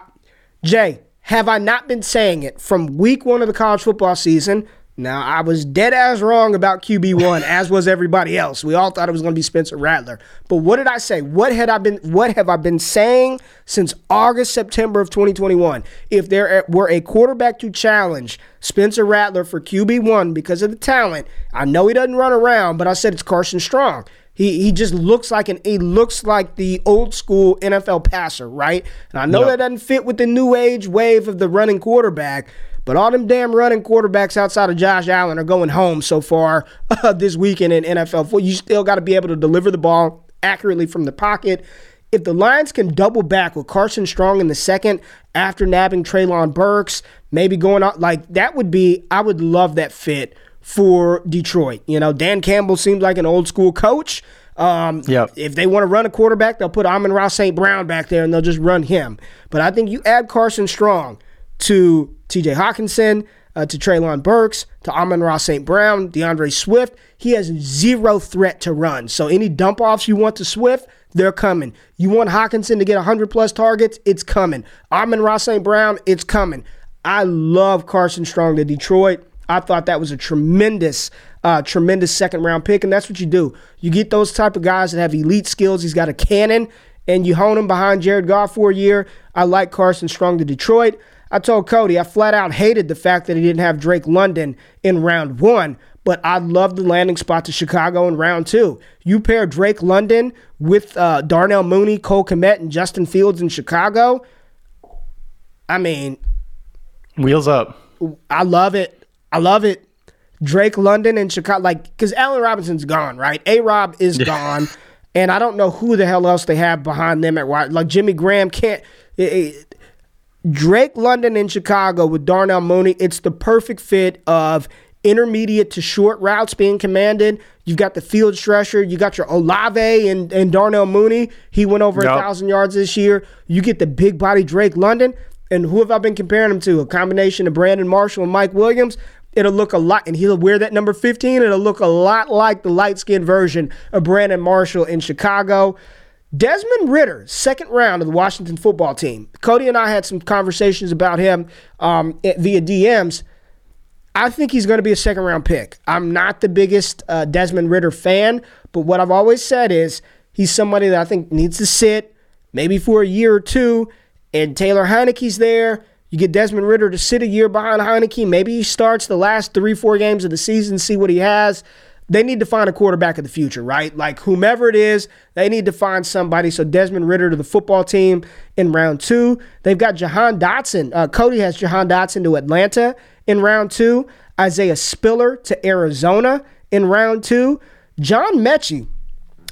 Jay, have I not been saying it from week one of the college football season? Now, I was dead as wrong about QB1, *laughs* as was everybody else. We all thought it was going to be Spencer Rattler. But what did I say? What had I been what have I been saying since August, September of 2021? If there were a quarterback to challenge Spencer Rattler for QB1 because of the talent, I know he doesn't run around, but I said it's Carson Strong. He, he just looks like an he looks like the old school NFL passer, right? And I know Yep. that doesn't fit with the new age wave of the running quarterback, but all them damn running quarterbacks outside of Josh Allen are going home so far *laughs* uh, this weekend in NFL. You still got to be able to deliver the ball accurately from the pocket. If the Lions can double back with Carson Strong in the second after nabbing Treylon Burks, maybe going out like that would be, I would love that fit for Detroit. You know, Dan Campbell seems like an old school coach. Um, Yep. If they want to run a quarterback, they'll put Amon-Ra St. Brown back there and they'll just run him. But I think you add Carson Strong to TJ Hockenson, uh, to Treylon Burks, to Amon-Ra St. Brown, DeAndre Swift. He has zero threat to run. So any dump offs you want to Swift, they're coming. You want Hockenson to get 100 plus targets? It's coming. Amon-Ra St. Brown, it's coming. I love Carson Strong to Detroit. I thought that was a tremendous, uh, tremendous second round pick, and that's what you do. You get those type of guys that have elite skills. He's got a cannon, and you hone him behind Jared Goff for a year. I like Carson Strong to Detroit. I told Cody I flat out hated the fact that he didn't have Drake London in round one, but I love the landing spot to Chicago in round two. You pair Drake London with uh, Darnell Mooney, Cole Kmet, and Justin Fields in Chicago. I mean, Wheels up. I love it. I love it. Drake London and Chicago, like, because Allen Robinson's gone, right? A Rob is gone, and I don't know who the hell else they have behind them at wide. Like Jimmy Graham can't. it- it- Drake London in Chicago with Darnell Mooney, it's the perfect fit of intermediate to short routes being commanded. You've got the field stretcher. You got your Olave and, and Darnell Mooney. He went over a Yep. thousand yards this year. You get the big body Drake London. And who have I been comparing him to? A combination of Brandon Marshall and Mike Williams. It'll look a lot, and he'll wear that number 15. It'll look a lot like the light skinned version of Brandon Marshall in Chicago. Desmond Ridder, second round of the Washington football team. Cody and I had some conversations about him um, eh, via DMs. I think he's going to be a second round pick. I'm not the biggest uh, Desmond Ridder fan, but what I've always said is he's somebody that I think needs to sit maybe for a year or two, and Taylor Heinicke's there. You get Desmond Ridder to sit a year behind Heineke. Maybe he starts the last three, four games of the season, see what he has. They need to find a quarterback of the future, right? Like whomever it is, they need to find somebody. So Desmond Ridder to the football team in round two. They've got Jahan Dotson. Uh, Cody has Jahan Dotson to Atlanta in round two. Isaiah Spiller to Arizona in round two. John Metchie.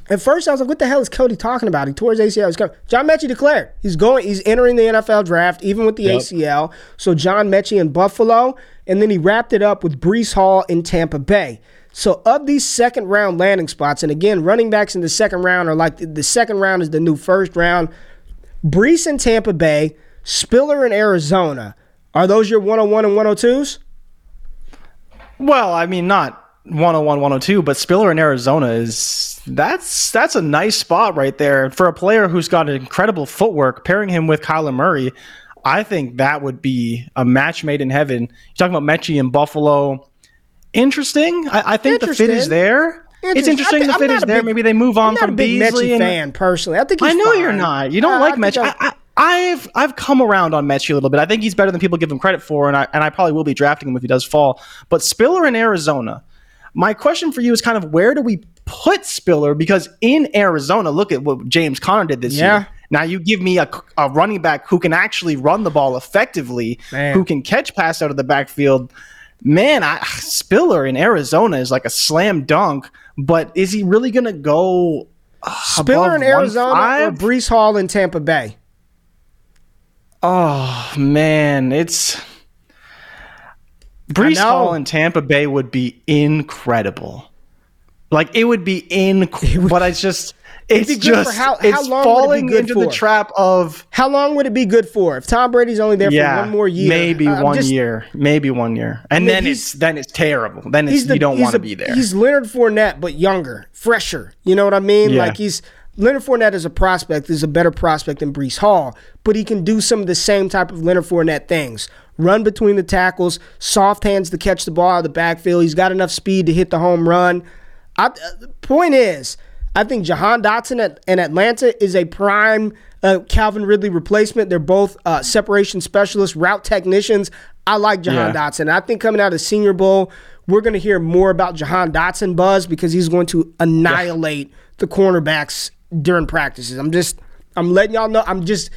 At first, I was like, "What the hell is Cody talking about?" He tore his ACL. He's coming. John Metchie declared he's going. He's entering the NFL draft, even with the yep. ACL. So John Metchie in Buffalo, and then he wrapped it up with Breece Hall in Tampa Bay. So of these second round landing spots, and again, running backs in the second round are like the second round is the new first round. Breece in Tampa Bay, Spiller in Arizona. Are those your 101 and 102s? Well, I mean, not 101 102 but spiller in arizona is that's that's a nice spot right there for a player who's got incredible footwork pairing him with kyler murray i think that would be a match made in heaven you're talking about Metchie in buffalo interesting i, I think interesting. the fit is there it's interesting th- the fit is there. Big, Maybe they move on from Beasley. and, fan personally. I think I know fine. you're not. You don't like Metchie. I, I've I've come around on Metchie a little bit. I think he's better than people give him credit for, and I and I probably will be drafting him if he does fall. But Spiller in Arizona, my question for you is kind of where do we put Spiller? Because in Arizona, look at what James Conner did this yeah. year. Now you give me a, a, running back who can actually run the ball effectively, Man. who can catch pass out of the backfield. Man, I, Spiller in Arizona is like a slam dunk. But is he really going to go? Uh, Spiller in Arizona or Breece Hall in Tampa Bay? Oh man, it's Breece Hall in Tampa Bay would be incredible. Like it would be incredible. but it's just it's just how, it's how long falling it into for? the trap of how long would it be good for if Tom Brady's only there yeah, for one more year? Maybe one just, year, maybe one year, and I mean, then it's then it's terrible. Then it's, the, you don't want to be there. He's Leonard Fournette, but younger, fresher. You know what I mean? Yeah. Like he's Leonard Fournette is a prospect is a better prospect than Breece Hall, but he can do some of the same type of Leonard Fournette things run between the tackles, soft hands to catch the ball out of the backfield. He's got enough speed to hit the home run. I, uh, point is, I think Jahan Dotson at, in Atlanta is a prime uh, Calvin Ridley replacement. They're both uh, separation specialists, route technicians. I like Jahan yeah. Dotson. I think coming out of Senior Bowl, we're going to hear more about Jahan Dotson buzz because he's going to annihilate yeah. the cornerbacks during practices. I'm just, I'm letting y'all know. I'm just,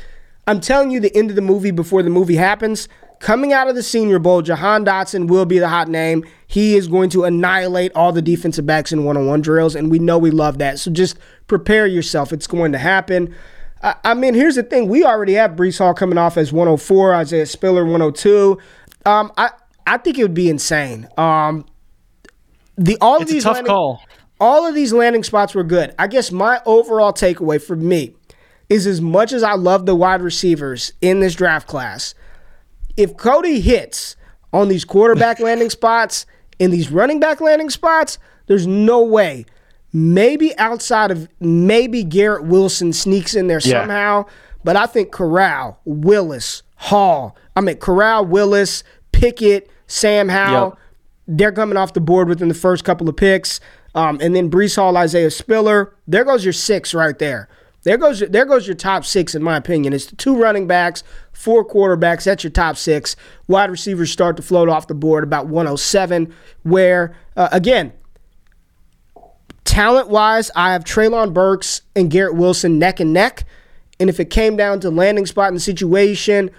I'm telling you the end of the movie before the movie happens. Coming out of the Senior Bowl, Jahan Dotson will be the hot name. He is going to annihilate all the defensive backs in one on one drills, and we know we love that. So just prepare yourself. It's going to happen. I, I mean, here's the thing we already have Breece Hall coming off as 104, Isaiah Spiller 102. Um, I, I think it would be insane. Um, the all it's of these a tough landing, call. All of these landing spots were good. I guess my overall takeaway for me is as much as I love the wide receivers in this draft class, if Cody hits on these quarterback *laughs* landing spots in these running back landing spots, there's no way. Maybe outside of maybe Garrett Wilson sneaks in there yeah. somehow, but I think Corral, Willis, Hall, I mean Corral, Willis, Pickett, Sam Howell, yep. they're coming off the board within the first couple of picks. Um, and then Breece Hall, Isaiah Spiller. There goes your six right there. There goes there goes your top six in my opinion. It's the two running backs, four quarterbacks. That's your top six. Wide receivers start to float off the board about 107. Where uh, again, talent wise, I have Treylon Burks and Garrett Wilson neck and neck. And if it came down to landing spot and situation,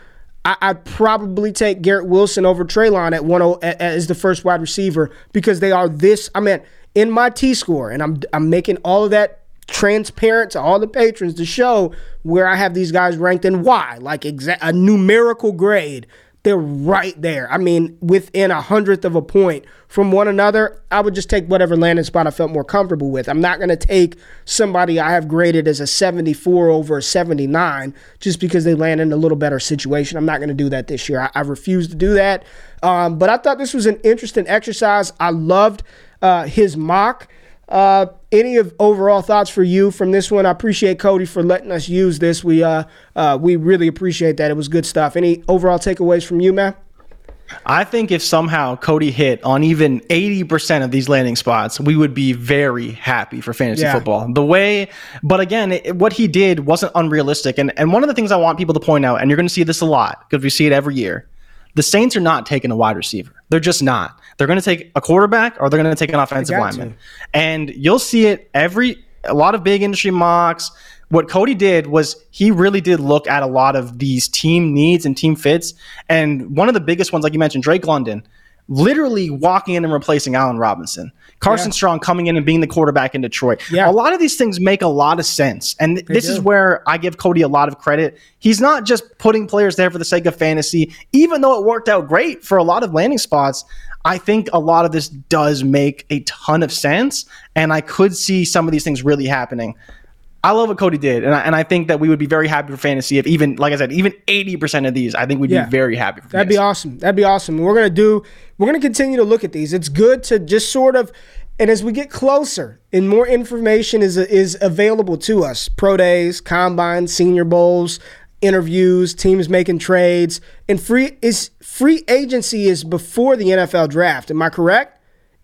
I, would probably take Garrett Wilson over Treylon at one oh, as the first wide receiver because they are this. I mean, in my T score, and I'm I'm making all of that transparent to all the patrons to show where I have these guys ranked and why, like exa- a numerical grade. They're right there. I mean, within a hundredth of a point from one another. I would just take whatever landing spot I felt more comfortable with. I'm not going to take somebody I have graded as a 74 over a 79 just because they land in a little better situation. I'm not going to do that this year. I, I refuse to do that. Um, but I thought this was an interesting exercise. I loved uh, his mock. Uh, any of overall thoughts for you from this one? I appreciate Cody for letting us use this. We uh, uh, we really appreciate that. It was good stuff. Any overall takeaways from you, man? I think if somehow Cody hit on even 80% of these landing spots, we would be very happy for fantasy yeah. football. The way, but again, it, what he did wasn't unrealistic. And, and one of the things I want people to point out, and you're going to see this a lot because we see it every year, the Saints are not taking a wide receiver. They're just not. They're going to take a quarterback or they're going to take an offensive lineman. to. And you'll see it every a lot of big industry mocks. What Cody did was he really did look at a lot of these team needs and team fits. And one of the biggest ones, like you mentioned, Drake London, literally walking in and replacing Allen Robinson. Carson Yeah. Strong coming in and being the quarterback in Detroit. Yeah. A lot of these things make a lot of sense. And this is where I give Cody a lot of credit. He's not just putting players there for the sake of fantasy, even though it worked out great for a lot of landing spots. I think a lot of this does make a ton of sense. And I could see some of these things really happening. I love what Cody did, and I, and I think that we would be very happy for fantasy if even, like I said, even eighty percent of these, I think we'd Yeah. be very happy for. That'd be awesome. That'd be awesome. We're gonna do. We're gonna continue to look at these. It's good to just sort of, and as we get closer and more information is is available to us, pro days, combine, senior bowls, interviews, teams making trades, and free is free agency is before the NFL draft. Am I correct?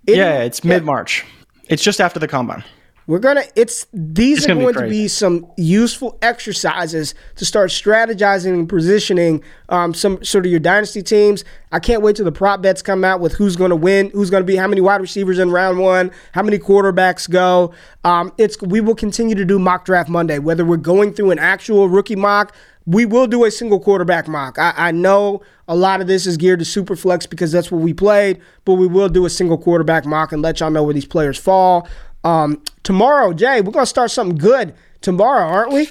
It- Yeah, it's mid March. It's just after the combine. We're gonna. It's these It's are gonna be to be some useful exercises to start strategizing and positioning um, some sort of your dynasty teams. I can't wait till the prop bets come out with who's going to win, who's going to be, how many wide receivers in round one, how many quarterbacks go. Um, it's we will continue to do mock draft Monday, whether we're going through an actual rookie mock. We will do a single quarterback mock. I, I know a lot of this is geared to Superflex because that's what we played, but we will do a single quarterback mock and let y'all know where these players fall. Um, tomorrow, Jay, we're gonna start something good tomorrow, aren't we?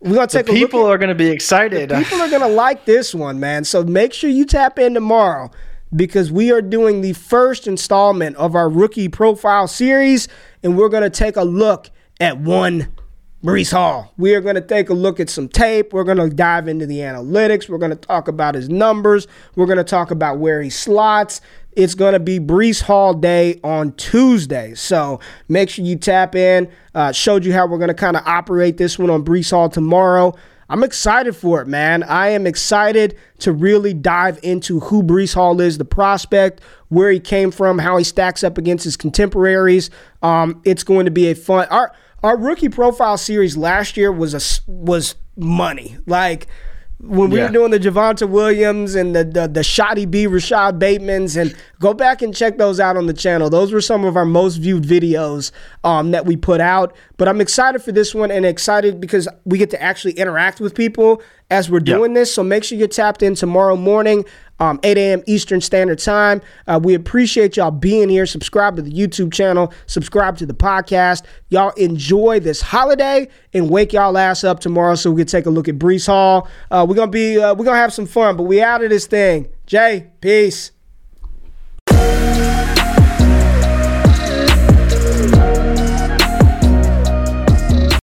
We're gonna take a look. People are going to be excited. At, people are gonna like this one, man. So make sure you tap in tomorrow because we are doing the first installment of our rookie profile series, and we're gonna take a look at one. Breece Hall. We are going to take a look at some tape. We're going to dive into the analytics. We're going to talk about his numbers. We're going to talk about where he slots. It's going to be Breece Hall Day on Tuesday. So make sure you tap in. Uh, showed you how we're going to kind of operate this one on Breece Hall tomorrow. I'm excited for it, man. I am excited to really dive into who Breece Hall is, the prospect, where he came from, how he stacks up against his contemporaries. Um, it's going to be a fun. Our rookie profile series last year was a was money. Like when we Yeah. were doing the Javonte Williams and the the, the Shoddy B Rashod Bateman's and go back and check those out on the channel. Those were some of our most viewed videos um, that we put out. But I'm excited for this one and excited because we get to actually interact with people as we're doing this. So make sure you're tapped in tomorrow morning. Um, 8 a.m. Eastern Standard Time. Uh, we appreciate y'all being here. Subscribe to the YouTube channel. Subscribe to the podcast. Y'all enjoy this holiday and wake y'all ass up tomorrow so we can take a look at Breece Hall. Uh, we're gonna be uh, we're gonna have some fun, but we out of this thing. Jay, peace.